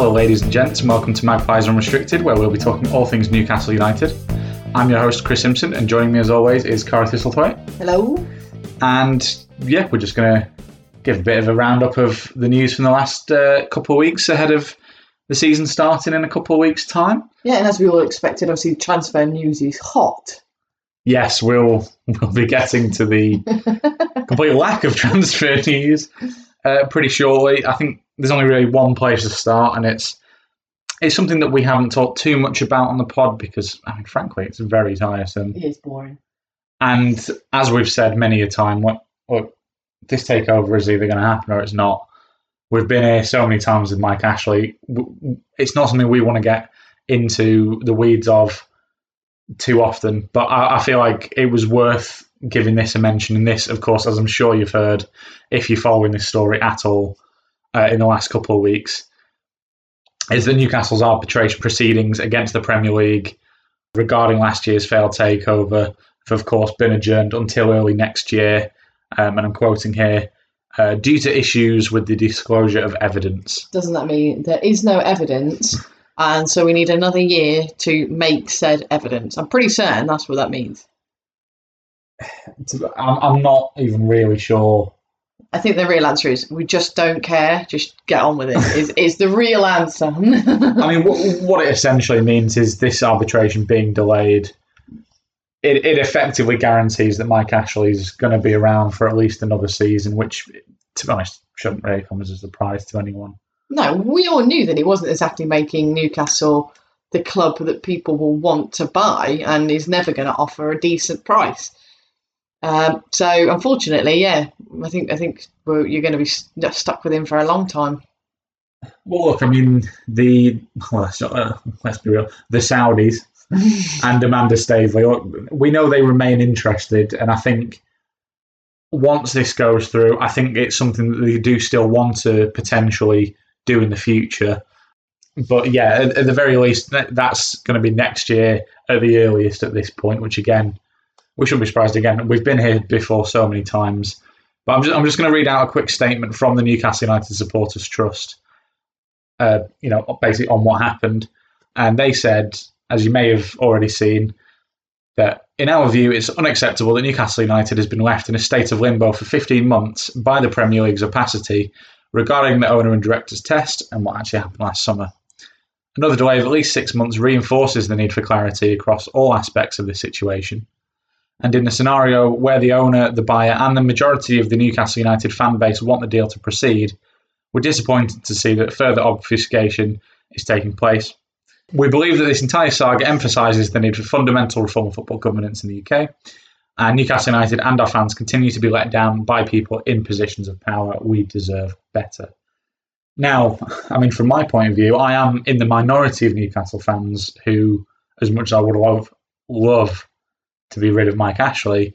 Hello, ladies and gents, and welcome to Magpies Unrestricted, where we'll be talking all things Newcastle United. I'm your host, Chris Simpson, and joining me as always is Cara Thistlethwaite. Hello. And yeah, we're just going to give a bit of a roundup of the news from the last uh, couple of weeks ahead of the season starting in a couple of weeks' time. Yeah, and as we all expected, obviously transfer news is hot. Yes, we'll we'll be getting to the complete lack of transfer news uh, pretty shortly. I think there's only really one place to start, and it's it's something that we haven't talked too much about on the pod because, I mean, frankly, it's very tiresome. It is boring. And as we've said many a time, what, what this takeover is either going to happen or it's not. We've been here so many times with Mike Ashley. It's not something we want to get into the weeds of too often, but I, I feel like it was worth giving this a mention. And this, of course, as I'm sure you've heard, if you're following this story at all uh, in the last couple of weeks, is that Newcastle's arbitration proceedings against the Premier League regarding last year's failed takeover have, of course, been adjourned until early next year. Um, and I'm quoting here uh, due to issues with the disclosure of evidence. Doesn't that mean there is no evidence, and so we need another year to make said evidence? I'm pretty certain that's what that means. I'm, I'm not even really sure. I think the real answer is we just don't care. Just get on with it. Is is the real answer? I mean, what, what it essentially means is this arbitration being delayed. It, it effectively guarantees that Mike Ashley is going to be around for at least another season, which, to be honest, shouldn't really come as a surprise to anyone. no, we all knew that he wasn't exactly making Newcastle the club that people will want to buy, and is never going to offer a decent price. Um, so unfortunately, yeah, I think I think we're, you're going to be st- stuck with him for a long time. Well, look, I mean, the well, let's, uh, let's be real, the Saudis and Amanda Staveley, we know they remain interested, and I think once this goes through, I think it's something that they do still want to potentially do in the future. But yeah, at, at the very least, that's going to be next year at the earliest at this point. Which again, we shouldn't be surprised. Again, we've been here before so many times. But I'm just, I'm just going to read out a quick statement from the Newcastle United Supporters Trust. Uh, you know, basically on what happened, and they said, as you may have already seen, that in our view, it's unacceptable that Newcastle United has been left in a state of limbo for 15 months by the Premier League's opacity regarding the owner and director's test and what actually happened last summer. Another delay of at least six months reinforces the need for clarity across all aspects of the situation. And in the scenario where the owner, the buyer, and the majority of the Newcastle United fan base want the deal to proceed, we're disappointed to see that further obfuscation is taking place. We believe that this entire saga emphasises the need for fundamental reform of football governance in the UK, and Newcastle United and our fans continue to be let down by people in positions of power. We deserve better. Now, I mean, from my point of view, I am in the minority of Newcastle fans who, as much as I would love, love to be rid of Mike Ashley,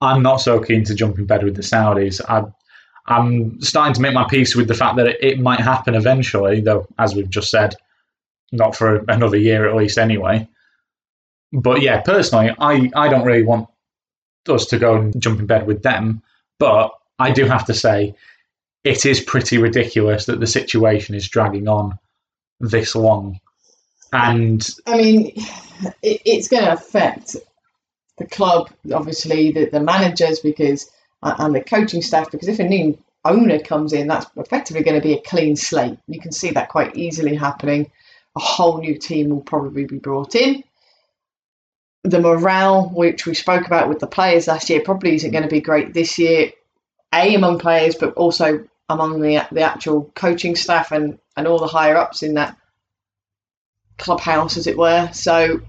I'm not so keen to jump in bed with the Saudis. I, I'm starting to make my peace with the fact that it, might happen eventually, though, as we've just said, not for another year at least anyway. But yeah, personally, I, I don't really want us to go and jump in bed with them. But I do have to say, it is pretty ridiculous that the situation is dragging on this long. And I mean, it, it's going to affect the club, obviously, the, the managers, because and the coaching staff, because if a new owner comes in, that's effectively going to be a clean slate. You can see that quite easily happening. A whole new team will probably be brought in. The morale, which we spoke about with the players last year, probably isn't going to be great this year. A among players, but also among the the actual coaching staff and and all the higher ups in that clubhouse, as it were. So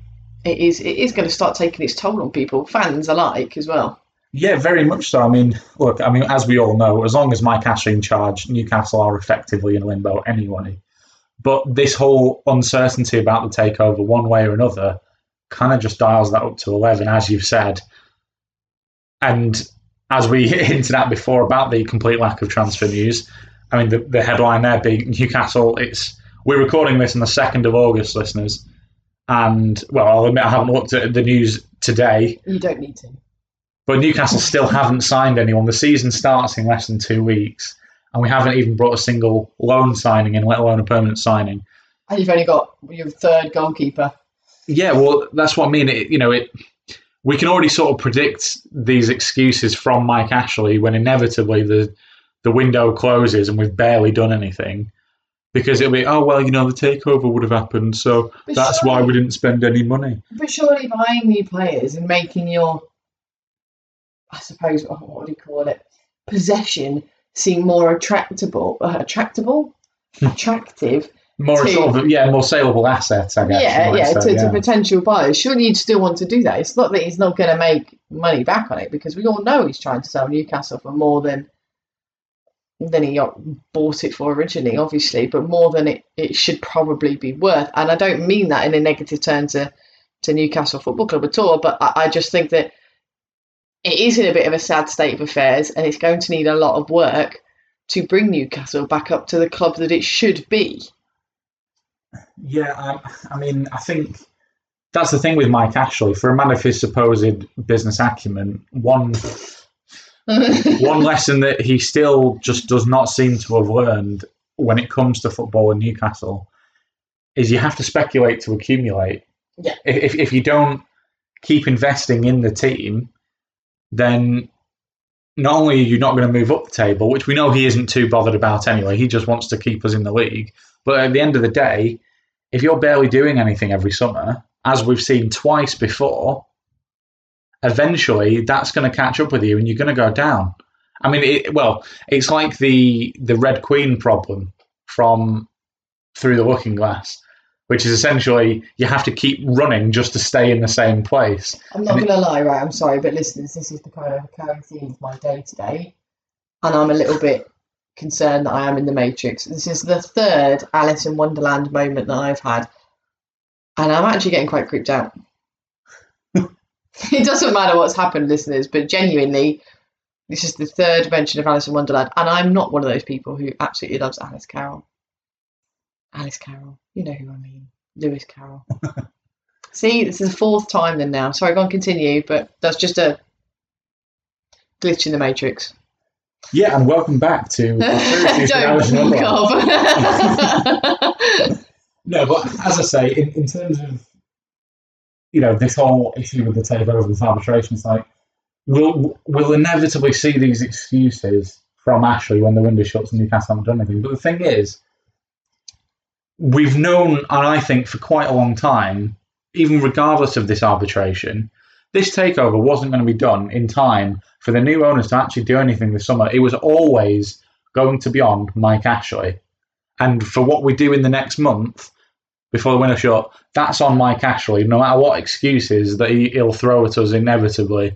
it is it is going to start taking its toll on people, fans alike as well. Yeah, very much so. I mean, look, I mean, as we all know, as long as Mike Ashley in charge, Newcastle are effectively in limbo anyway. But this whole uncertainty about the takeover, one way or another, kind of just dials that up to 11, as you've said. And as we hinted at before about the complete lack of transfer news, I mean, the, the headline there being Newcastle, it's we're recording this on the 2nd of August, listeners. And, well, I'll admit I haven't looked at the news today, You don't need to. but Newcastle still haven't signed anyone. The season starts in less than two weeks, and we haven't even brought a single loan signing in, let alone a permanent signing. And you've only got your third goalkeeper. Yeah, well, that's what I mean. It, you know, it. We can already sort of predict these excuses from Mike Ashley when inevitably the the window closes and we've barely done anything, because it'll be, oh well, you know, the takeover would have happened, so But that's why we didn't spend any money. But surely buying new players and making your, I suppose, what what do you call it, possession seem more attractable, uh, attractable, attractive. More To- sort of, yeah, more saleable assets, I guess. yeah, yeah, say, to, to potential buyers. Surely you'd still want to do that. It's not that he's not going to make money back on it because we all know he's trying to sell Newcastle for more than than he bought it for originally, obviously, but more than it, it should probably be worth. And I don't mean that in a negative term to, to Newcastle Football Club at all, but I, I just think that it is in a bit of a sad state of affairs and it's going to need a lot of work to bring Newcastle back up to the club that it should be. Yeah, um, I mean, I think that's the thing with Mike Ashley. For a man of his supposed business acumen, one one lesson that he still just does not seem to have learned when it comes to football in Newcastle is you have to speculate to accumulate. Yeah. If if you don't keep investing in the team, then not only are you not going to move up the table, which we know he isn't too bothered about anyway, he just wants to keep us in the league. But at the end of the day, if you're barely doing anything every summer, as we've seen twice before, eventually that's going to catch up with you and you're going to go down. I mean, it, well, it's like the the Red Queen problem from Through the Looking Glass, which is essentially you have to keep running just to stay in the same place. I'm not going to lie, right? I'm sorry, but listeners, this is the kind of recurring theme of my day today, and I'm a little bit concerned that I am in the Matrix. This is the third Alice in Wonderland moment that I've had, and I'm actually getting quite creeped out. it doesn't matter what's happened, listeners, but genuinely, this is the third mention of Alice in Wonderland, and I'm not one of those people who absolutely loves Alice Carroll. Alice Carroll, you know who I mean, Lewis Carroll. See, this is the fourth time then now. Sorry, go on, continue, but that's just a glitch in the Matrix. Yeah, and welcome back to Alice in Don't Wonderland. No, but as I say, in, in terms of you know this whole issue with the takeover, this arbitration, it's like we'll we'll inevitably see these excuses from Ashley when the window shuts and Newcastle haven't done anything. But the thing is, we've known, and I think for quite a long time, even regardless of this arbitration, this takeover wasn't going to be done in time for the new owners to actually do anything this summer. It was always going to be on Mike Ashley. And for what we do in the next month before the window shut, that's on Mike Ashley, no matter what excuses that he, he'll throw at us inevitably.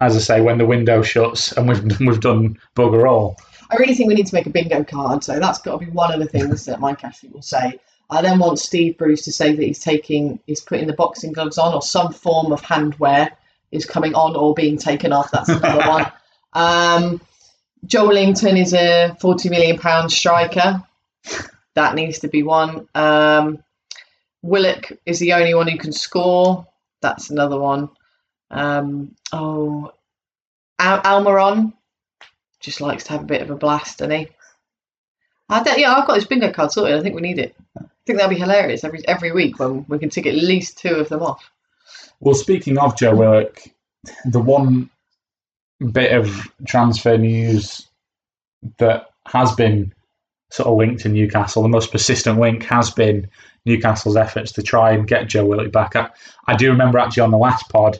As I say, when the window shuts and we've we've done bugger all. I really think we need to make a bingo card, so that's got to be one of the things that Mike Ashley will say. I then want Steve Bruce to say that he's taking, he's putting the boxing gloves on, or some form of handwear is coming on or being taken off. That's another one. Um, Joelinton is a forty million pound striker. That needs to be one. Um, Willock is the only one who can score. That's another one. Um, oh, Al- Almiron just likes to have a bit of a blast, doesn't he? I don't, yeah, I've got this bingo card sorted. I think we need it. I think that'll be hilarious every every week when we can tick at least two of them off. Well, speaking of Joe Willock, the one bit of transfer news that has been sort of linked to Newcastle, the most persistent link has been Newcastle's efforts to try and get Joe Willock back. I, I do remember actually on the last pod,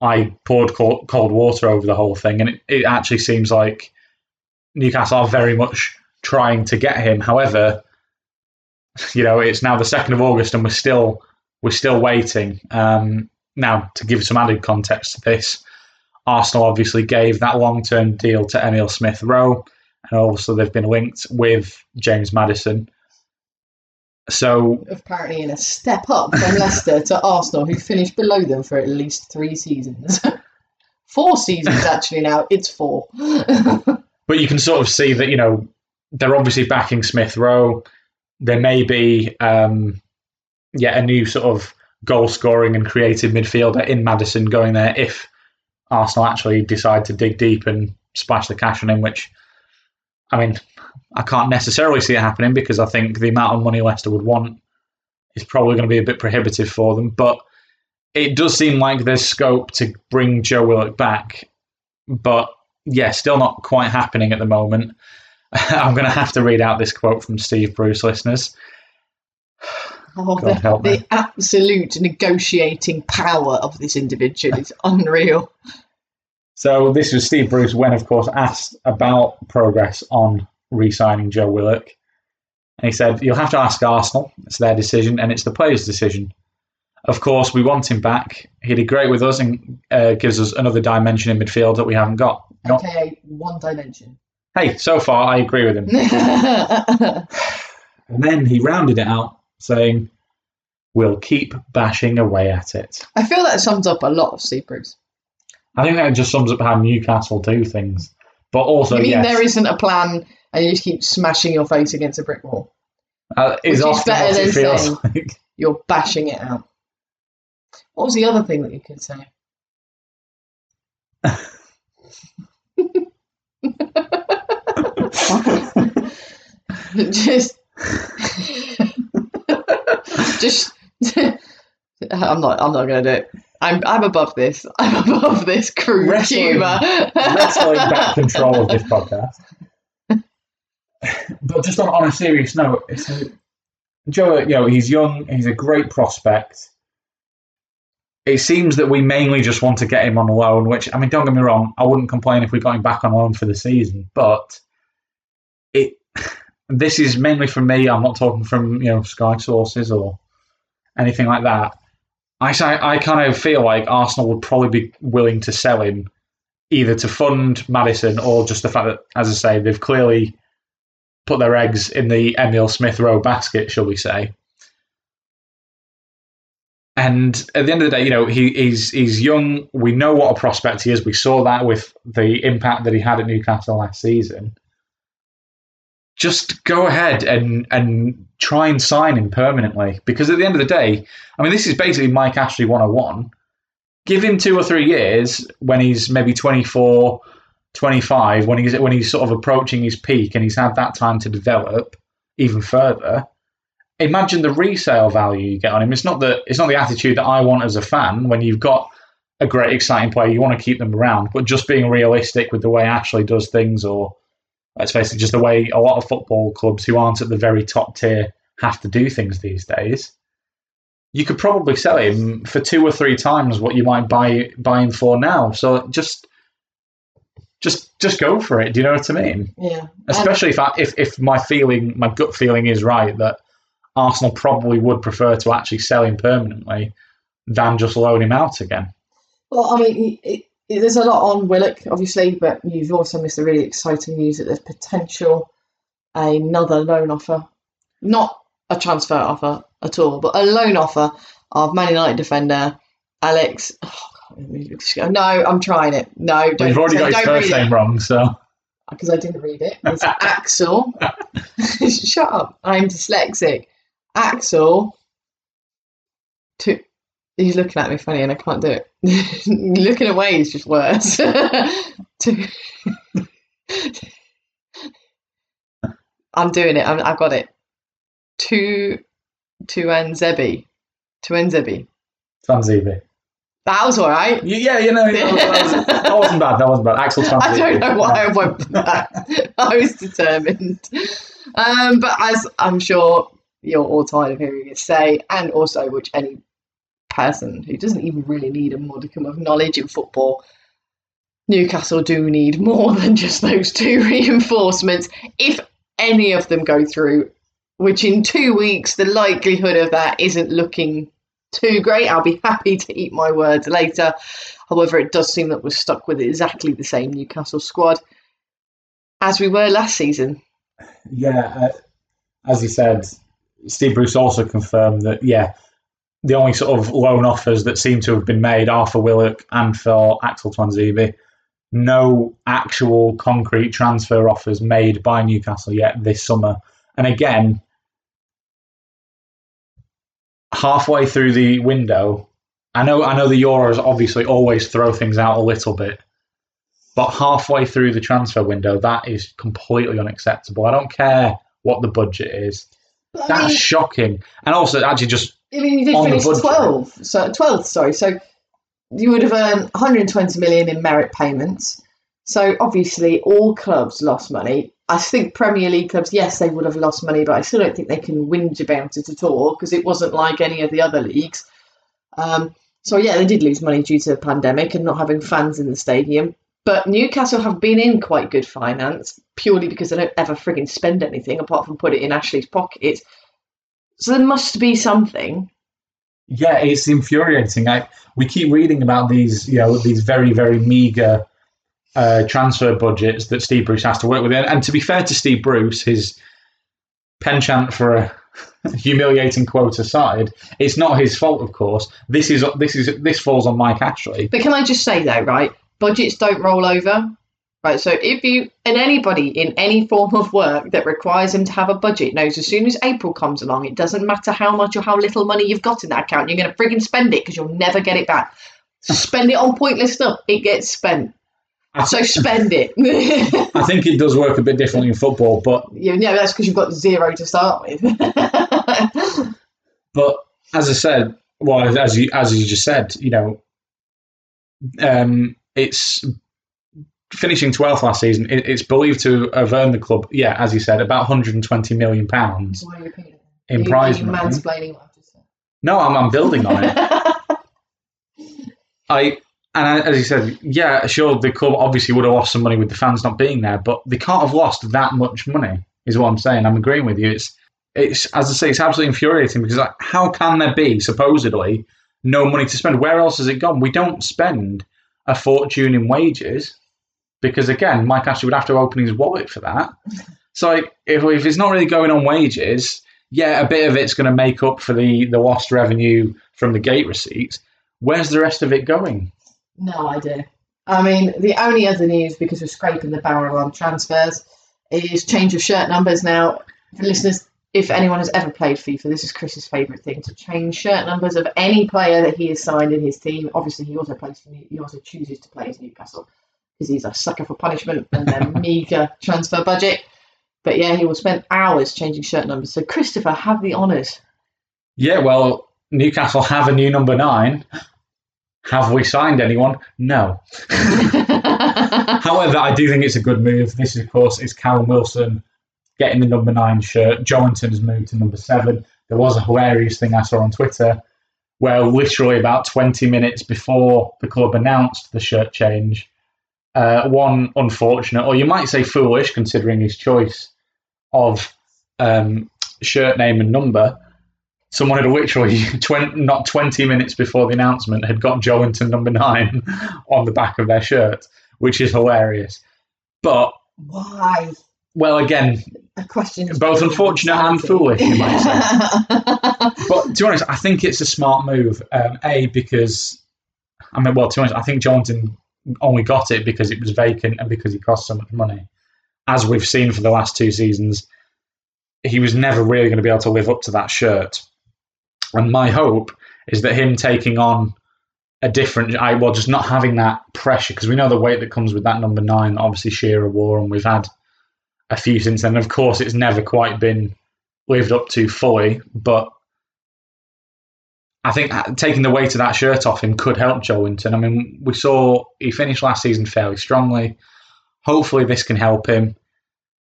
I poured cold, cold water over the whole thing, and it, it actually seems like Newcastle are very much trying to get him. However, you know, it's now the second of August, and we're still we're still waiting. Um, now, to give some added context to this, Arsenal obviously gave that long term deal to Emil Smith Rowe, and also they've been linked with James Maddison. So Apparently, in a step up from Leicester to Arsenal, who finished below them for at least three seasons. four seasons, actually, now. It's four. but you can sort of see that you know they're obviously backing Smith Rowe. There may be um, yeah a new sort of goal scoring and creative midfielder in Maddison going there if Arsenal actually decide to dig deep and splash the cash on him. Which I mean, I can't necessarily see it happening because I think the amount of money Leicester would want is probably going to be a bit prohibitive for them. But it does seem like there's scope to bring Joe Willock back. But yeah, still not quite happening at the moment. I'm going to have to read out this quote from Steve Bruce, listeners. Oh, God the, the absolute negotiating power of this individual is unreal. So this was Steve Bruce when, of course, asked about progress on re-signing Joe Willock, and he said, "You'll have to ask Arsenal. It's their decision, and it's the players' decision. Of course, we want him back. He did great with us and uh, gives us another dimension in midfield that we haven't got. Not- Okay, one dimension. hey, so far I agree with him." And then he rounded it out, saying, "We'll keep bashing away at it." I feel that sums up a lot of Steve Bruce. I think that just sums up how Newcastle do things. But also, you mean yes, there isn't a plan and you just keep smashing your face against a brick wall? uh, is is often better what it than feels saying- like. You're bashing it out. What was the other thing that you could say? just, just. I'm not. I'm not going to do it. I'm. I'm above this. I'm above this crude Wrestling- humour. wrestling back control of this podcast. but just on, on a serious note, it's a, Joe, you know, he's young, he's a great prospect. It seems that we mainly just want to get him on loan, which I mean, don't get me wrong, I wouldn't complain if we got him back on loan for the season, but it this is mainly from me. I'm not talking from you know Sky sources or anything like that. I I kind of feel like Arsenal would probably be willing to sell him either to fund Maddison or just the fact that, as I say, they've clearly put their eggs in the Emil Smith Rowe basket, shall we say. And at the end of the day, you know, he, he's he's young. We know what a prospect he is. We saw that with the impact that he had at Newcastle last season. Just go ahead and and try and sign him permanently. Because at the end of the day, I mean, this is basically Mike Ashley 101 give him two or three years when he's maybe 24 25 when he's when he's sort of approaching his peak and he's had that time to develop even further. Imagine the resale value you get on him. It's not the it's not the attitude that i want as a fan when you've got a great exciting player you want to keep them around. But just being realistic with the way ashley does things or let's face it just the way a lot of football clubs who aren't at the very top tier have to do things these days you could probably sell him for two or three times what you might buy buy him for now. So just just just go for it. Do you know what I mean? yeah. Especially if I, if if my feeling, my gut feeling is right that Arsenal probably would prefer to actually sell him permanently than just loan him out again. Well, I mean, it, there's a lot on Willock, obviously, but you've also missed the really exciting news that there's potential another loan offer, not a transfer offer at all, but a loan offer of Man United defender Alex. Oh, no, I'm trying it. No, don't. you've already got his first name wrong, so because I didn't read it. It's Axel. Shut up! I'm dyslexic. Axel. To he's looking at me funny, and I can't do it. looking away is just worse. I'm doing it. I'm, I've got it. To to Nzebi. To Nzebi. Tanzivi. That was all right. Yeah, you know, that, was, that wasn't bad. That wasn't bad. Axel. I don't know why I went for that. I was determined. Um, but as I'm sure you're all tired of hearing it say, and also which any person who doesn't even really need a modicum of knowledge in football, Newcastle do need more than just those two reinforcements. If any of them go through, which in two weeks the likelihood of that isn't looking too great, I'll be happy to eat my words later. However, it does seem that we're stuck with exactly the same Newcastle squad as we were last season. Yeah, uh, as you said, Steve Bruce also confirmed that, yeah, the only sort of loan offers that seem to have been made are for Willock and for Axel Tuanzebe. No actual concrete transfer offers made by Newcastle yet this summer. And again, halfway through the window, I know I know the Euros obviously always throw things out a little bit, but halfway through the transfer window, that is completely unacceptable. I don't care what the budget is. But I That's mean, shocking. And also, actually, just I mean, you did finish. 12, so 12th, sorry. So you would have earned 120 million in merit payments. So obviously, all clubs lost money. I think Premier League clubs, yes, they would have lost money, but I still don't think they can whinge about it at all because it wasn't like any of the other leagues. Um, so yeah, they did lose money due to the pandemic and not having fans in the stadium. But Newcastle have been in quite good finance purely because they don't ever frigging spend anything apart from put it in Ashley's pocket. So there must be something. yeah, it's infuriating. I, we keep reading about these, you know, these very, very meager uh, transfer budgets that Steve Bruce has to work with. And, and to be fair to Steve Bruce, his penchant for a humiliating quote aside, it's not his fault, of course. This is this is this falls on Mike Ashley. But can I just say though, right? Budgets don't roll over. Right, so if you and anybody in any form of work that requires them to have a budget knows as soon as April comes along, it doesn't matter how much or how little money you've got in that account, you're going to frigging spend it because you'll never get it back. Spend it on pointless stuff, it gets spent. So spend it. I think it does work a bit differently in football, but yeah, know, that's because you've got zero to start with. But as I said, well, as you as you just said, you know, um, it's finishing twelfth last season. It, it's believed to have earned the club, yeah, as you said, about 120 million pounds Why are you in You- prize money. mansplaining what I've just said. No, I'm, I'm building on it. I and I, as you said, yeah, sure, the club obviously would have lost some money with the fans not being there, but they can't have lost that much money. Is what I'm saying. I'm agreeing with you. It's it's as I say, it's absolutely infuriating because like, how can there be supposedly no money to spend? Where else has it gone? We don't spend a fortune in wages because again, Mike Ashley would have to open his wallet for that. So if if it's not really going on wages, yeah, a bit of it's going to make up for the the lost revenue from the gate receipts. Where's the rest of it going? No idea. I mean, the only other news, because we're scraping the barrel on transfers, is change of shirt numbers. Now, for listeners, if anyone has ever played FIFA, this is Chris's favourite thing to change shirt numbers of any player that he has signed in his team. Obviously, he also plays for he also chooses to play as Newcastle because he's a sucker for punishment and their meagre transfer budget. But yeah, he will spend hours changing shirt numbers. So, Christopher, have the honours. Yeah, well, Newcastle have a new number nine. Have we signed anyone? No. However, I do think it's a good move. This, of course, is Callum Wilson getting the number nine shirt. Joelinton has moved to number seven. There was a hilarious thing I saw on Twitter where literally about 20 minutes before the club announced the shirt change, uh, one unfortunate, or you might say foolish, considering his choice of um, shirt name and number, someone had literally 20, not 20 minutes before the announcement had got Joelinton number nine on the back of their shirt, which is hilarious. But, Why? Well, again, A question Both unfortunate and foolish, you might say. but to be honest, I think it's a smart move. Um, a, because, I mean, well, to be honest, I think Joelinton only got it because it was vacant and because he cost so much money. As we've seen for the last two seasons, he was never really going to be able to live up to that shirt. And my hope is that him taking on a different, I well, just not having that pressure because we know the weight that comes with that number nine. that Obviously, Shearer wore, and we've had a few since then. Of course, it's never quite been lived up to fully, but I think uh, taking the weight of that shirt off him could help Joelinton. I mean, we saw he finished last season fairly strongly. Hopefully, this can help him.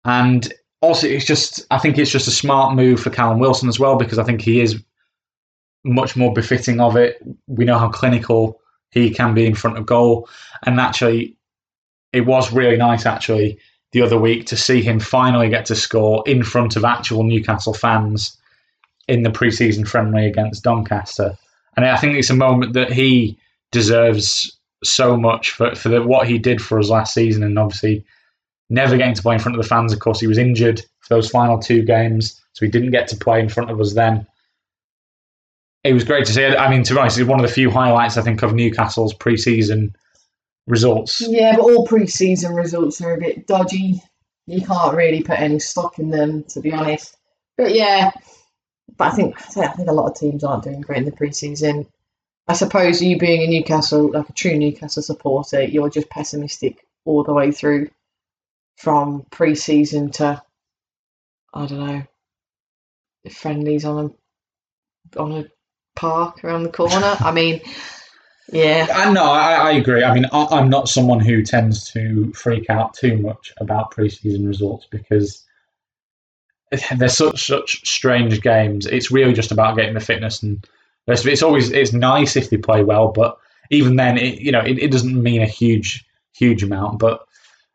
And also, it's just I think it's just a smart move for Callum Wilson as well because I think he is much more befitting of it. We know how clinical he can be in front of goal, and actually, it was really nice actually the other week to see him finally get to score in front of actual Newcastle fans in the preseason friendly against Doncaster. And I think it's a moment that he deserves so much for for the, what he did for us last season, and obviously never getting to play in front of the fans. Of course, he was injured for those final two games, so he didn't get to play in front of us then. It was great to see. I mean, to be honest, it's one of the few highlights I think of Newcastle's pre-season results. Yeah, but all pre-season results are a bit dodgy. You can't really put any stock in them, to be honest. But yeah, but I think I think a lot of teams aren't doing great in the pre-season. I suppose you being a Newcastle, like a true Newcastle supporter, you're just pessimistic all the way through, from pre-season to I don't know, friendlies on a on a park around the corner. I mean, yeah, I no, I, I agree. I mean, I, I'm not someone who tends to freak out too much about preseason results because they're such such strange games. It's really just about getting the fitness and rest of it. It's always it's nice if they play well, but even then, it, you know, it, it doesn't mean a huge huge amount. But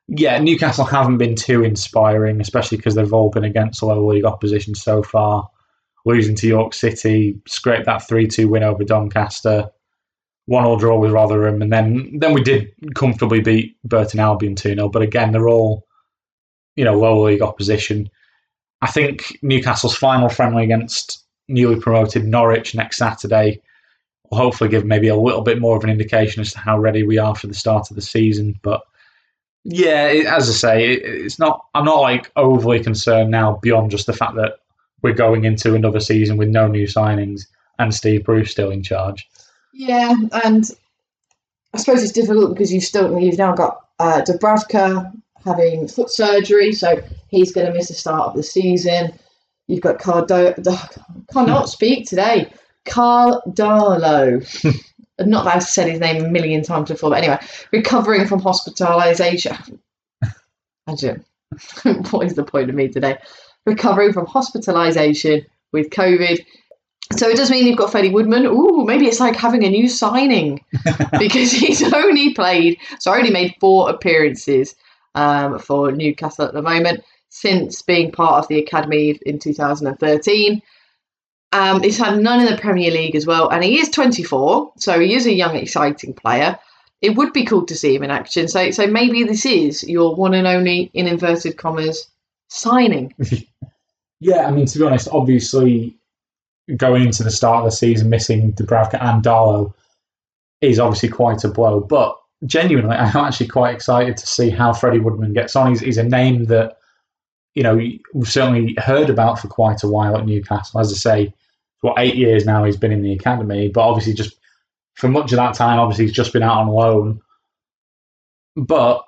yeah, Newcastle haven't been too inspiring, especially because they've all been against lower league opposition so far. Losing to York City, scraped that three two win over Doncaster one all draw with Rotherham, and then then we did comfortably beat Burton Albion 2 0. But again, they're all, you know, lower league opposition. I think Newcastle's final friendly against newly promoted Norwich next Saturday will hopefully give maybe a little bit more of an indication as to how ready we are for the start of the season. But yeah, it, as I say, it, it's not. I'm not like overly concerned now beyond just the fact that we're going into another season with no new signings and Steve Bruce still in charge. Yeah, and I suppose it's difficult because you've still you've now got uh, Dubravka having foot surgery, so he's going to miss the start of the season. You've got Cardo, cannot speak today. Karl Darlow. Not that I've said his name a million times before, but anyway, recovering from hospitalisation. Imagine, what is the point of me today? Recovering from hospitalisation with COVID so it does mean you've got Freddie Woodman. Ooh, maybe it's like having a new signing because he's only played, so I only made four appearances um, for Newcastle at the moment since being part of the academy in 2013. Um, he's had none in the Premier League as well, and he is 24, so he is a young, exciting player. It would be cool to see him in action. So, so maybe this is your one and only, in inverted commas, signing. yeah, I mean, to be honest, obviously going into the start of the season missing Dubravka and Darlow is obviously quite a blow. But genuinely, I'm actually quite excited to see how Freddie Woodman gets on. He's, he's a name that you know we've certainly heard about for quite a while at Newcastle. As I say, what eight years now he's been in the academy, but obviously just for much of that time, obviously he's just been out on loan. But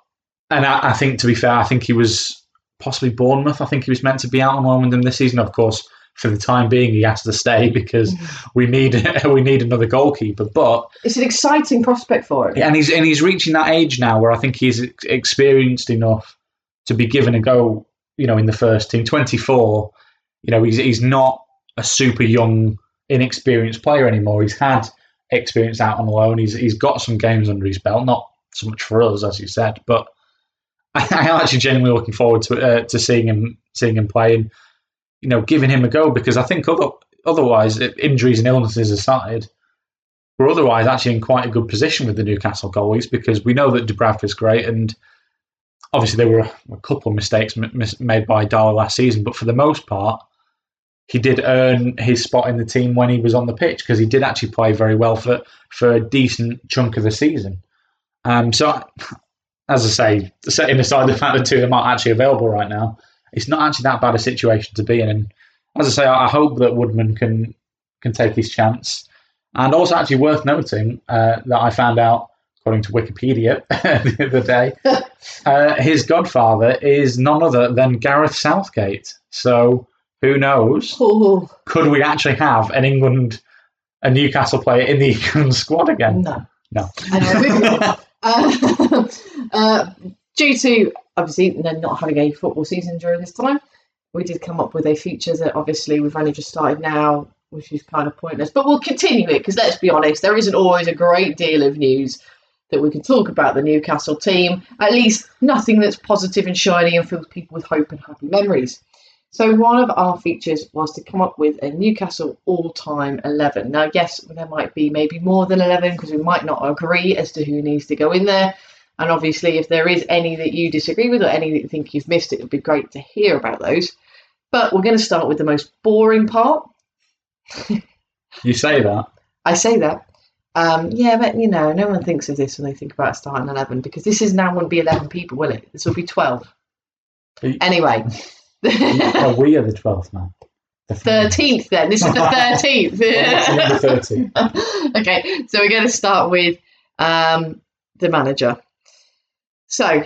and I, I think to be fair, I think he was possibly Bournemouth. I think he was meant to be out on loan with them this season. Of course, for the time being, he has to stay because we need we need another goalkeeper. But it's an exciting prospect for him, and he's and he's reaching that age now where I think he's experienced enough to be given a go. You know, in the first team, twenty four. You know, he's he's not a super young, inexperienced player anymore. He's had experience out on loan. He's he's got some games under his belt. Not so much for us, as you said, but I, am actually genuinely looking forward to uh, to seeing him seeing him playing you know, giving him a go because I think other, otherwise, injuries and illnesses aside, we're otherwise actually in quite a good position with the Newcastle goalies because we know that Dubravka is great and obviously there were a couple of mistakes made by Darlow last season, but for the most part, he did earn his spot in the team when he was on the pitch because he did actually play very well for, for a decent chunk of the season. Um, so, as I say, setting aside the fact that two of them aren't actually available right now, it's not actually that bad a situation to be in. And as I say, I hope that Woodman can can take his chance. And also, actually worth noting uh, that I found out, according to Wikipedia the other day, uh, his godfather is none other than Gareth Southgate. So who knows? Oh. Could we actually have an England, a Newcastle player in the England squad again? No. No. uh, uh, due to obviously not having a football season during this time, we did come up with a feature that obviously we've only just started now, which is kind of pointless. But we'll continue it because let's be honest, there isn't always a great deal of news that we can talk about the Newcastle team. At least nothing that's positive and shiny and fills people with hope and happy memories. So one of our features was to come up with a Newcastle all-time 11. Now, yes, there might be maybe more than 11 because we might not agree as to who needs to go in there. And obviously, if there is any that you disagree with or any that you think you've missed, it would be great to hear about those. But we're going to start with the most boring part. You say that. I say that. Um, yeah, but you know, no one thinks of this when they think about starting 11 because this is now won't be 11 people, will it? This will be 12. You- Anyway, oh, we are the 12th man. The 13th then. This is the 13th. Number 13. okay, so we're going to start with um, the manager. So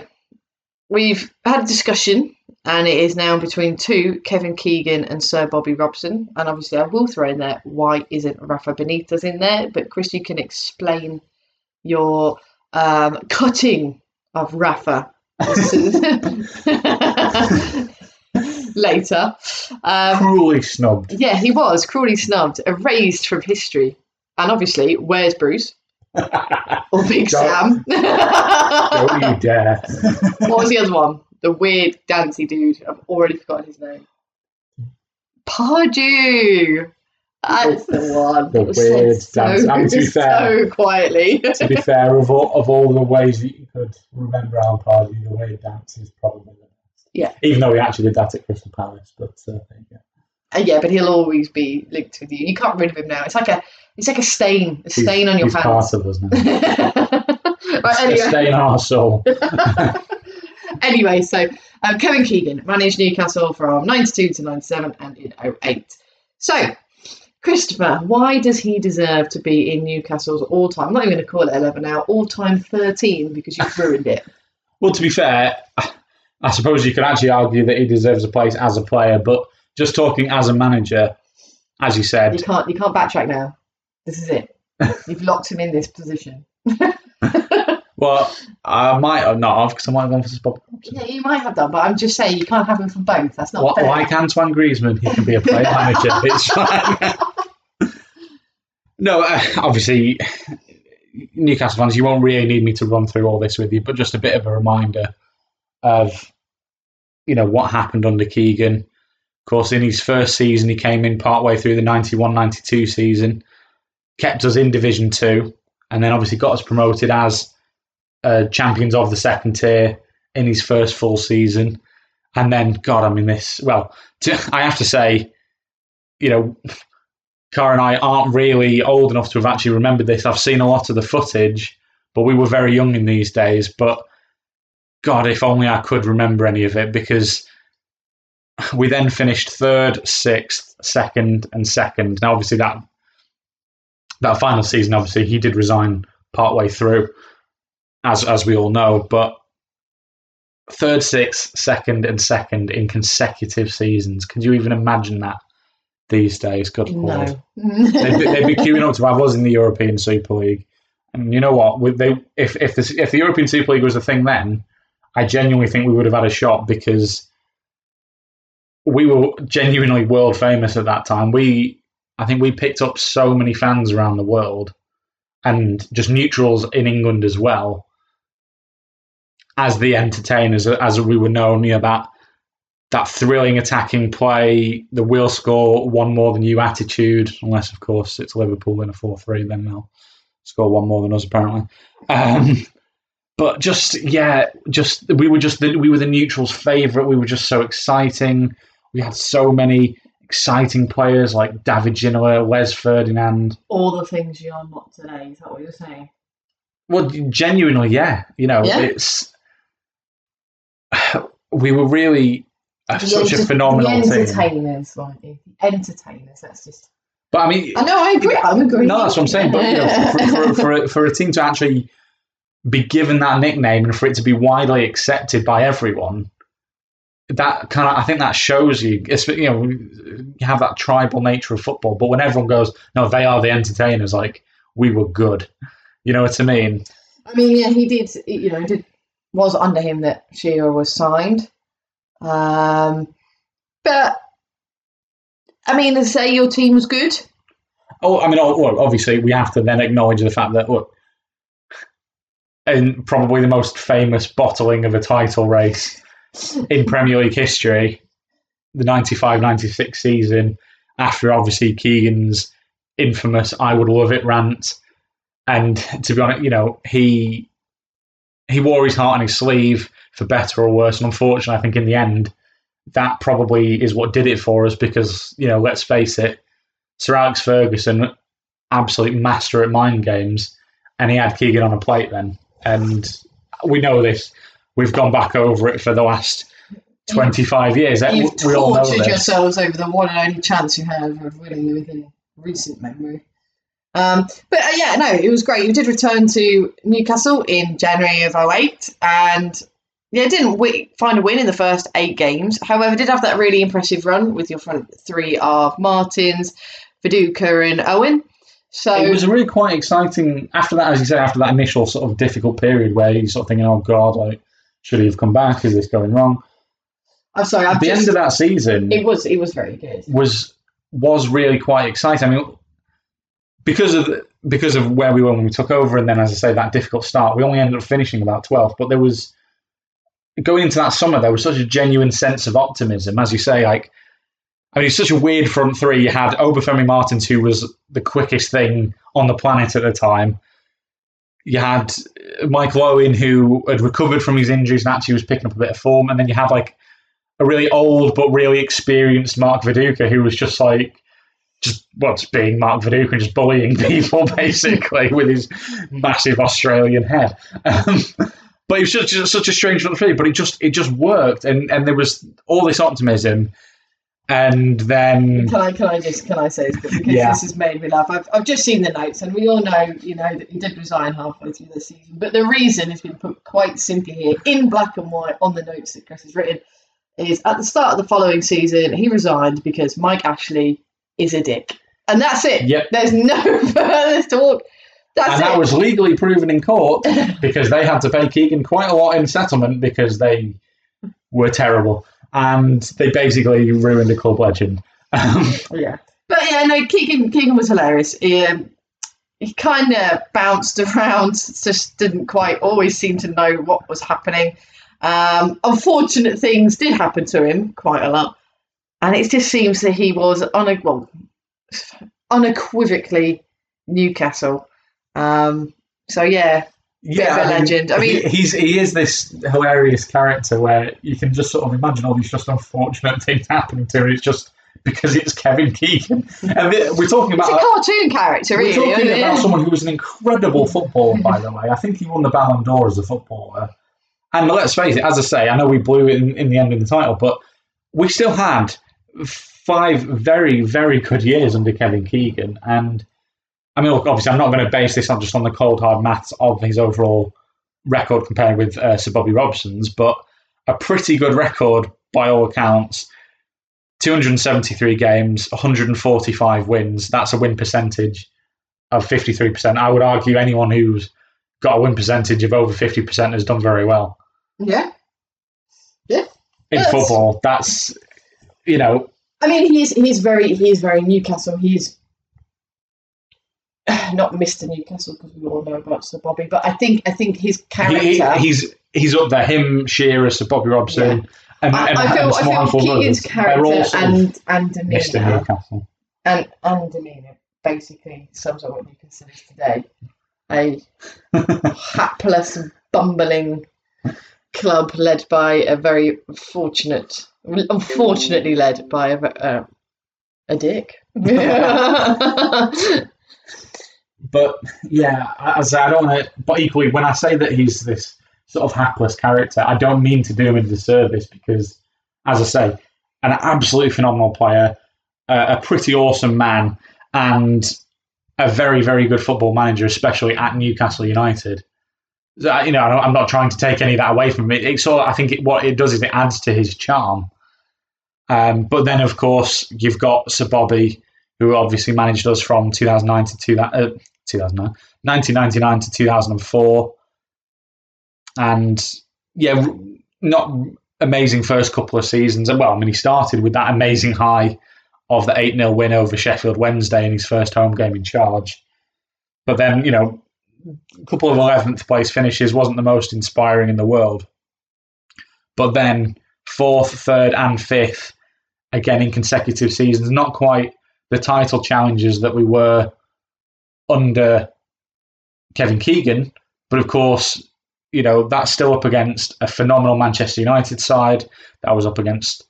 we've had a discussion, and it is now between two Kevin Keegan and Sir Bobby Robson. And obviously, I will throw in there why isn't Rafa Benitez in there? But Chris, you can explain your um, cutting of Rafa later. Um, Cruelly snubbed. yeah, he was cruelly snubbed, erased from history. And obviously, where's Bruce? Or Big Sam? Don't you dare. what was the other one? The weird dancey dude. I've already forgotten his name. Pardew. That's the one. The It was said weird so, dance- and to be fair- so quietly. to be fair, of all, of all the ways that you could remember Alan Pardew, the way he dances is probably the best. Yeah. Even though he actually did that at Crystal Palace, but uh, yeah. Uh, yeah, but he'll always be linked with you. You can't rid of him now. It's like a, it's like a stain, a He's- stain on your he's pants. part of us now. right, A anyway. stain on our soul. anyway, so um, Kevin Keegan managed Newcastle from 92 to 97 and in 08. So, Christopher, why does he deserve to be in Newcastle's all time? I'm not even going to call it 11 now, all time 13 because you've ruined it. Well, to be fair, I suppose you could actually argue that he deserves a place as a player, but just talking as a manager, as you said, You can't, you can't backtrack now. This is it. You've locked him in this position. well, I might have not have because I might have gone for. Robson. Yeah, you might have done, but I'm just saying you can't have him for both. That's not Why, fair. why can't Antoine Griezmann? He can be a player manager. It's fine. no, uh, obviously, Newcastle fans, you won't really need me to run through all this with you, but just a bit of a reminder of, you know, what happened under Keegan. Of course, in his first season, he came in partway through the 91-92 season, kept us in Division Two, and then obviously got us promoted as uh, champions of the second tier in his first full season. And then, God, I mean, this. Well, to, I have to say, you know, Cara and I aren't really old enough to have actually remembered this. I've seen a lot of the footage, but we were very young in these days. But God, if only I could remember any of it, because we then finished third, sixth, second, and second. Now, obviously, that that final season, obviously, he did resign partway through, as as we all know. But third, sixth, second, and second in consecutive seasons. Could you even imagine that these days? Good lord. No. They'd, be- they'd be queuing up to have us in the European Super League. And you know what? They, if if the, if the European Super League was a thing then, I genuinely think we would have had a shot because we were genuinely world famous at that time. We, I think, we picked up so many fans around the world, and just neutrals in England as well. As the entertainers, as we were known, you know that that thrilling attacking play, the will score one more than you attitude, unless of course it's Liverpool in a four three, then they'll score one more than us apparently. Um, but just yeah, just we were just the, we were the neutrals' favourite. We were just so exciting. We had so many exciting players like David Ginola, Les Ferdinand. All the things you're not today. Is that what you're saying? Well, genuinely, yeah. You know, Yeah. it's we were really The such a phenomenal The team. entertainers, weren't you? Entertainers. That's just. But I mean, I know. I agree. I'm agreeing. No, that's what I'm saying. But you know, for, for, for, a, for a team to actually be given that nickname and for it to be widely accepted by everyone, that kind of I think that shows you. It's, you know, you have that tribal nature of football. But when everyone goes, no, they are the entertainers. Like we were good. You know what I mean? I mean, yeah, he did. You know, did was under him that Shearer was signed. Um, but I mean, to say your team was good. Oh, I mean, well, obviously we have to then acknowledge the fact that look, in probably the most famous bottling of a title race in Premier League history, the 95 96 season after obviously Keegan's infamous I would love it rant. And to be honest, you know, he he wore his heart on his sleeve for better or worse. And unfortunately, I think in the end, that probably is what did it for us because, you know, let's face it, Sir Alex Ferguson, absolute master at mind games, and he had Keegan on a plate then. And we know this. We've gone back over it for the last 25 years. You've we all know tortured this. yourselves over the one and only chance you have of winning within recent memory. Um, but uh, yeah, no, it was great. You did return to Newcastle in January of 08 and yeah, didn't wi- find a win in the first eight games. However, did have that really impressive run with your front three of Martins, Viduka, and Owen. So it was really quite exciting after that, as you say, after that initial sort of difficult period where you're sort of thinking, oh God, like, should he have come back? Is this going wrong? I'm sorry, I've the just, end of that season it was it was very good. was was really quite exciting. I mean, because of the, because of where we were when we took over, and then as I say, that difficult start, we only ended up finishing about 12th. But there was going into that summer, there was such a genuine sense of optimism, as you say. Like, I mean, it's such a weird front three. You had Obafemi Martins, who was the quickest thing on the planet at the time. You had Michael Owen, who had recovered from his injuries and actually was picking up a bit of form, and then you had like a really old but really experienced Mark Viduka, who was just like just what's being Mark Viduka and just bullying people basically with his massive Australian head. Um, but it was such a, such a strange front three, but it just it just worked, and and there was all this optimism, and then Can I can I just can I say this because Yeah. this has made me laugh. I've, I've just seen the notes and we all know you know that he did resign halfway through the season. But the reason has been put quite simply here in black and white on the notes that Chris has written is at the start of the following season he resigned because Mike Ashley is a dick. And that's it. Yep. There's no further talk. That's and it. that was legally proven in court because they had to pay Keegan quite a lot in settlement because they were terrible and they basically ruined the club legend. Um, Yeah. But yeah, no, Keegan, Keegan was hilarious. He, um, he kind of bounced around, just didn't quite always seem to know what was happening. Um, unfortunate things did happen to him quite a lot. And it just seems that he was une- well, unequivocally Newcastle. Um, so yeah, bit of a legend. I mean, he, he's he is this hilarious character where you can just sort of imagine all these just unfortunate things happening to him. It's just because it's Kevin Keegan, and we're talking it's about a cartoon character, we're talking about someone who was an incredible footballer, by the way. I think he won the Ballon d'Or as a footballer. And let's face it, as I say, I know we blew it in, in the end in the title, but we still had five very, very good years under Kevin Keegan. And I mean, look, obviously, I'm not going to base this on just on the cold hard maths of his overall record compared with uh, Sir Bobby Robson's, but a pretty good record by all accounts. 273 games, 145 wins. That's a win percentage of 53%. I would argue anyone who's got a win percentage of over 50% has done very well Yeah. Yeah. In football. That's, you know, I mean, he's he's very he's very Newcastle. He's not Mr. Newcastle because we all know about Sir Bobby, but I think I think his character. he, he's he's up there. Him, Shearer, Sir Bobby Robson, and, I, and, I feel some I feel Keegan's others. They're all character and and Mr. demeanor Newcastle. and and demeanor basically sums up what Newcastle is today. A hapless, bumbling club led by a very fortunate, unfortunately led by a uh, a dick. But yeah, as I don't want to. But equally, when I say that he's this sort of hapless character, I don't mean to do him a disservice because, as I say, an absolutely phenomenal player, a pretty awesome man, and a very, very good football manager, especially at Newcastle United. So, You know, I'm not trying to take any of that away from him. It, it sort of, I think it, what it does is it adds to his charm. Um, but then, of course, you've got Sir Bobby, who obviously managed us from 2009 to 2000, uh, 2009, 1999 to 2004. And yeah, not amazing first couple of seasons. And well, I mean, he started with that amazing high of the 8 0 win over Sheffield Wednesday in his first home game in charge. But then, you know, a couple of 11th place finishes wasn't the most inspiring in the world. But then, fourth, third, and fifth again in consecutive seasons. Not quite the title challenges that we were under Kevin Keegan, but of course, you know that's still up against a phenomenal Manchester United side. That was up against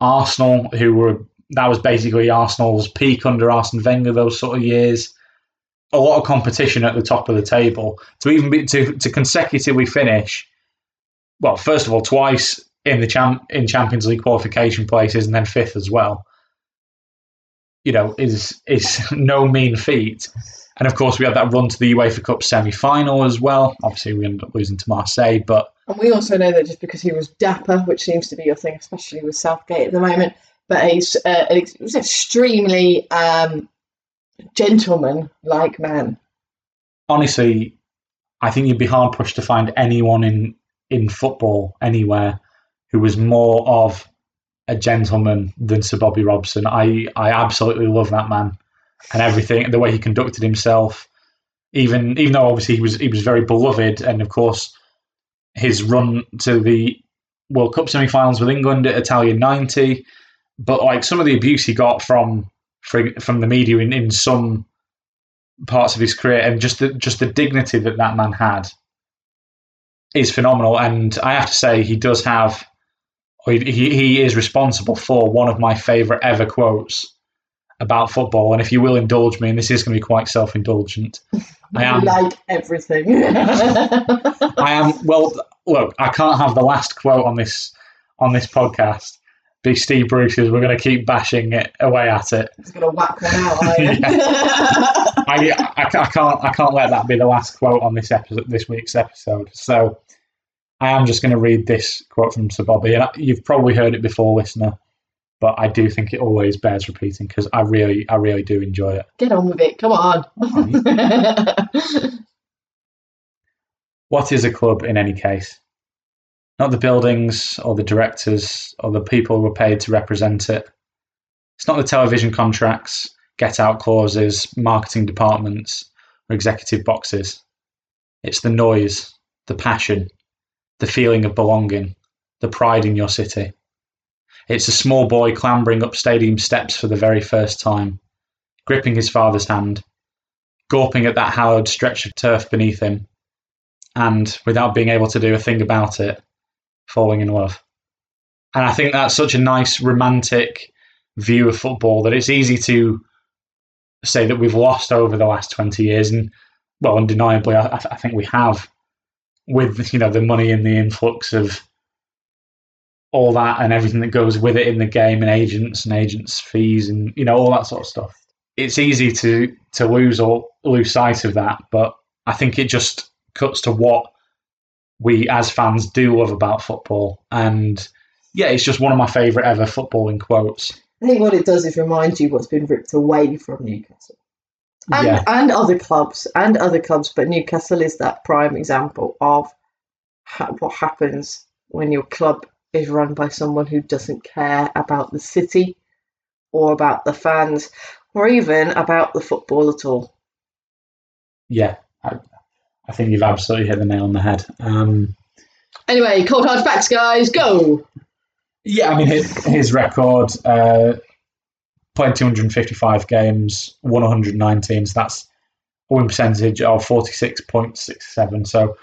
Arsenal, who were that was basically Arsenal's peak under Arsene Wenger those sort of years. A lot of competition at the top of the table to even be to, to consecutively finish. Well, first of all, twice in the champ in Champions League qualification places and then fifth as well. You know, is is no mean feat. And of course, we had that run to the UEFA Cup semi final as well. Obviously, we ended up losing to Marseille, but And we also know that just because he was dapper, which seems to be your thing, especially with Southgate at the moment, but he's uh, an extremely um, gentleman-like man. honestly, I think you'd be hard pushed to find anyone in in football anywhere who was more of a gentleman than Sir Bobby Robson. I I absolutely love that man and everything, and the way he conducted himself. Even even though obviously he was he was very beloved, and of course his run to the World Cup semi-finals with England at Italia '90, but like some of the abuse he got from from the media in, in some parts of his career, and just the just the dignity that that man had is phenomenal. And I have to say, he does have he he is responsible for one of my favourite ever quotes about football. And if you will indulge me, and this is going to be quite self-indulgent, I am like everything. I am well. Look, I can't have the last quote on this on this podcast be Steve Bruce's. We're going to keep bashing it away at it. He's gonna whack one out. I, I, I can't I can't let that be the last quote on this episode this week's episode. So I am just going to read this quote from Sir Bobby, and you've probably heard it before, listener. But I do think it always bears repeating because I really, I really do enjoy it. Get on with it. Come on. What is a club in any case? Not the buildings or the directors or the people who are paid to represent it. It's not the television contracts, get out clauses, marketing departments, or executive boxes. It's the noise, the passion, the feeling of belonging, the pride in your city. It's a small boy clambering up stadium steps for the very first time, gripping his father's hand, gawping at that hallowed stretch of turf beneath him, and without being able to do a thing about it, falling in love. And I think that's such a nice romantic view of football that it's easy to say that we've lost over the last 20 years. And, well, undeniably, I, I think we have with, you know, the money and the influx of all that and everything that goes with it in the game and agents and agents fees and, you know, all that sort of stuff. It's easy to, to lose or lose sight of that, but I think it just cuts to what we as fans do love about football. And yeah, it's just one of my favourite ever footballing quotes. I think what it does is remind you what's been ripped away from Newcastle. And, Yeah. and other clubs, and other clubs, but Newcastle is that prime example of ha- what happens when your club is run by someone who doesn't care about the city or about the fans or even about the football at all. Yeah, I, I think you've absolutely hit the nail on the head. Um, Anyway, cold hard facts, guys, go! yeah, I mean, his, his record uh, played 255 games, won 119, so that's a win percentage of 46.67. So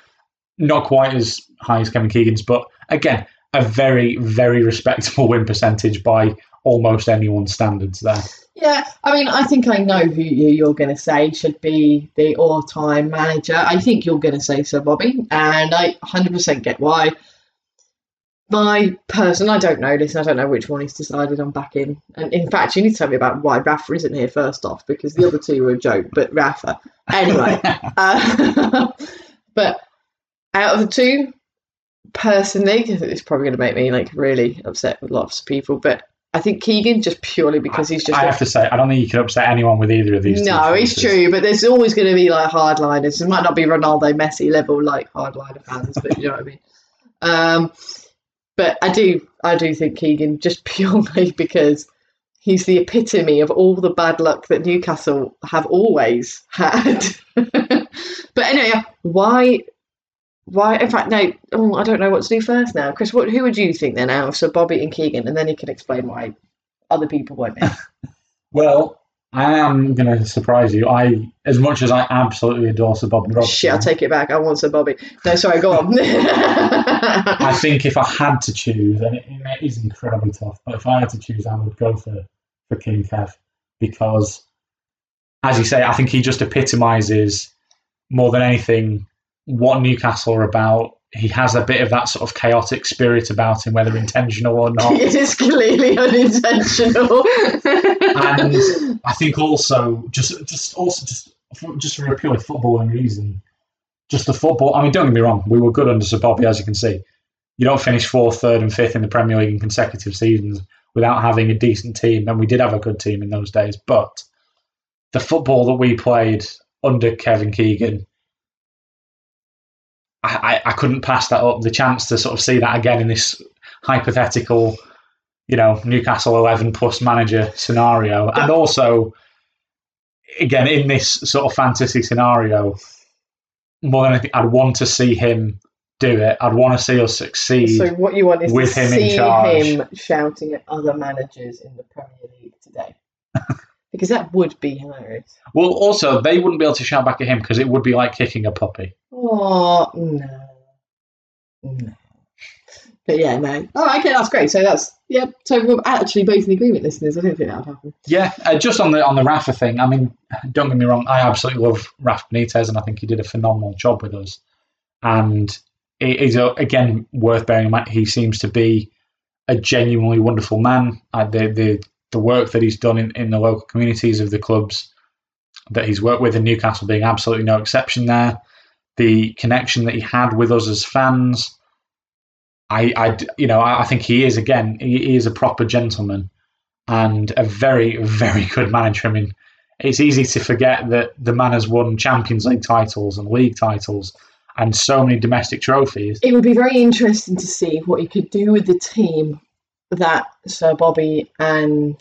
not quite as high as Kevin Keegan's, but again, a very, very respectable win percentage by almost anyone's standards there. Yeah, I mean, I think I know who you- you're going to say should be the all-time manager. I think you're going to say Sir Bobby, and I 100% get why. My person, I don't know this. I don't know which one he's decided on back in. And in fact, you need to tell me about why Rafa isn't here first off, because the other two were a joke. But Rafa, anyway. uh, but out of the two, personally, 'cause it's probably going to make me like really upset with lots of people, but I think Keegan just purely because he's just I have to say, I don't think you can upset anyone with either of these. two no, it's true, but there's always going to be like hardliners. It might not be Ronaldo, Messi level like hardliner fans, but you know what I mean. Um, but I do, I do think Keegan just purely because he's the epitome of all the bad luck that Newcastle have always had. but anyway, why? Why? In fact, no. Oh, I don't know what to do first now. Chris, what? Who would you think then out of Sir Bobby and Keegan, and then you can explain why other people, won't? Well, I am going to surprise you. I, as much as I absolutely adore Sir Bobby Robson, Shit, I'll take it back. I want Sir Bobby. No, sorry, go on. I think if I had to choose, and it, it is incredibly tough, but if I had to choose, I would go for, for King Kev because, as you say, I think he just epitomises more than anything what Newcastle are about. He has a bit of that sort of chaotic spirit about him, whether intentional or not. it is clearly unintentional. and I think also just just also just for, just for a purely footballing reason, just the football. I mean, don't get me wrong, we were good under Sir Bobby, as you can see. You don't finish fourth, third, and fifth in the Premier League in consecutive seasons without having a decent team, and we did have a good team in those days. But the football that we played under Kevin Keegan. I, I, I couldn't pass that up. The chance to sort of see that again in this hypothetical you know, Newcastle 11 plus manager scenario. And also, again, in this sort of fantasy scenario, more than anything, I'd want to see him do it. I'd want to see us succeed. so what you want is With to him in see charge. him shouting at other managers in the Premier League today. because that would be hilarious. well, also, they wouldn't be able to shout back at him because it would be like kicking a puppy. Oh, no. No. But yeah, no. Oh, okay, that's great. So that's, yeah, so we're actually both in agreement, listeners. I don't think that would happen. Yeah, uh, just on the on the Rafa thing. I mean, don't get me wrong. I absolutely love Rafa Benitez, and I think he did a phenomenal job with us. And it is uh, again worth bearing in mind. He seems to be a genuinely wonderful man. Uh, the the the work that he's done in, in the local communities of the clubs that he's worked with in Newcastle being absolutely no exception there. The connection that he had with us as fans. I, I you know, I I think he is again. He, he is a proper gentleman and a very, very good manager. I mean, it's easy to forget that the man has won Champions League titles and league titles and so many domestic trophies. It would be very interesting to see what he could do with the team that Sir Bobby and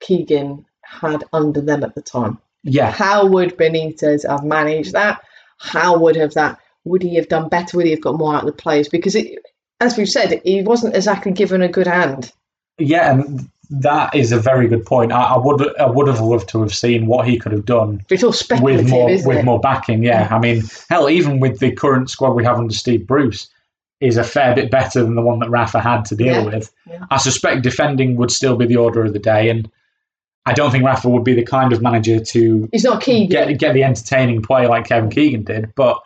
Keegan had under them at the time. Yeah, How would Benitez have managed that? How would have that? Would he have done better? Would he have got more out of the players? Because it, as we've said, he wasn't exactly given a good hand. yeah, and that is a very good point. I, I would, I would have loved to have seen what he could have done it's all speculative, with more, with it? more backing. Yeah, I mean, hell, even with the current squad we have under Steve Bruce, is a fair bit better than the one that Rafa had to deal Yeah, with. yeah. I suspect defending would still be the order of the day, and I don't think Rafa would be the kind of manager to He's not Keegan. get get the entertaining play like Kevin Keegan did. But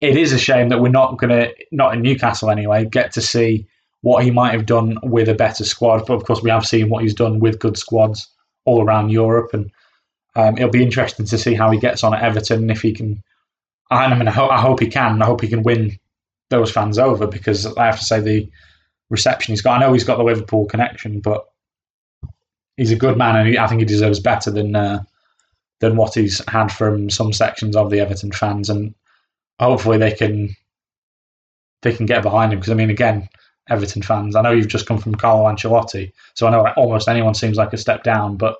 it is a shame that we're not going to, not in Newcastle anyway, get to see what he might have done with a better squad. But of course, we have seen what he's done with good squads all around Europe, and um, it'll be interesting to see how he gets on at Everton and if he can. I mean, I, ho- I hope he can. I hope he can win those fans over because I have to say the reception he's got. I know he's got the Liverpool connection, but he's a good man, and he, I think he deserves better than uh, than what he's had from some sections of the Everton fans, and hopefully they can they can get behind him because I mean, again, Everton fans. I know you've just come from Carlo Ancelotti, so I know almost anyone seems like a step down, but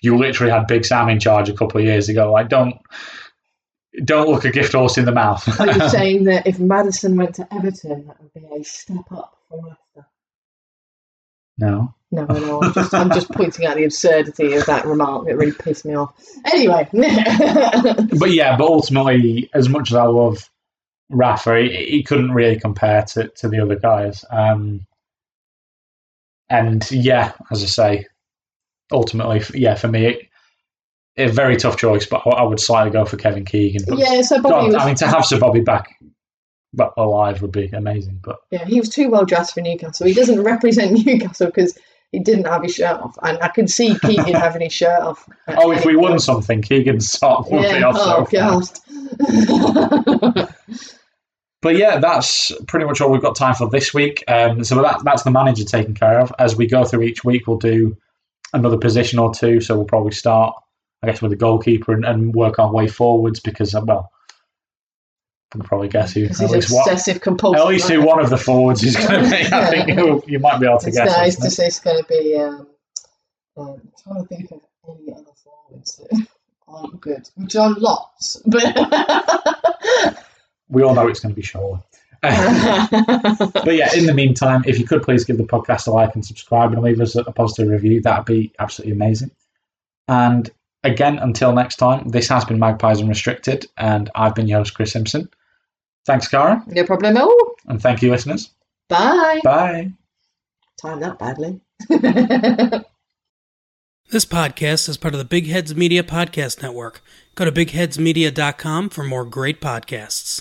you literally had Big Sam in charge a couple of years ago. Like, don't don't look a gift horse in the mouth. Are you saying that if Maddison went to Everton, that would be a step up from Leicester? no. No, no. I'm just, I'm just pointing out the absurdity of that remark. It really pissed me off. Anyway, but yeah, but ultimately, as much as I love Rafa, he, he couldn't really compare to, to the other guys. Um, and yeah, as I say, ultimately, yeah, for me, it, a very tough choice, but I, I would slightly go for Kevin Keegan. But yeah. So Bobby God, was. I mean, to have Sir Bobby back well, alive would be amazing. But Yeah, he was too well dressed for Newcastle. He doesn't represent Newcastle because he didn't have his shirt off, and I could see Keegan having his shirt off. oh, if we won something, Keegan's sort would be off Oh so. But yeah, that's pretty much all we've got time for this week. Um, so that, that's the manager taken care of. As we go through each week, we'll do another position or two. So we'll probably start, I guess, with the goalkeeper and, and work our way forwards because, uh, well, we can probably guess who. At least, one, compulsive. at least who one of the forwards is going to be. I think who you might be able to It's, guess. isn't it? just it's going to be. Um, um, I'm trying to think of any other forwards that aren't good, which are lots, but We all know it's going to be Shola. but yeah, in the meantime, if you could please give the podcast a like and subscribe and leave us a positive review, that'd be absolutely amazing. And again, until next time, this has been Magpies Unrestricted, and I've been your host, Chris Simpson. Thanks, Cara, no problem at all. and thank you, listeners. Bye. Bye. Time that badly. This podcast is part of the Big Heads Media Podcast Network. Go to bigheadsmedia.com for more great podcasts.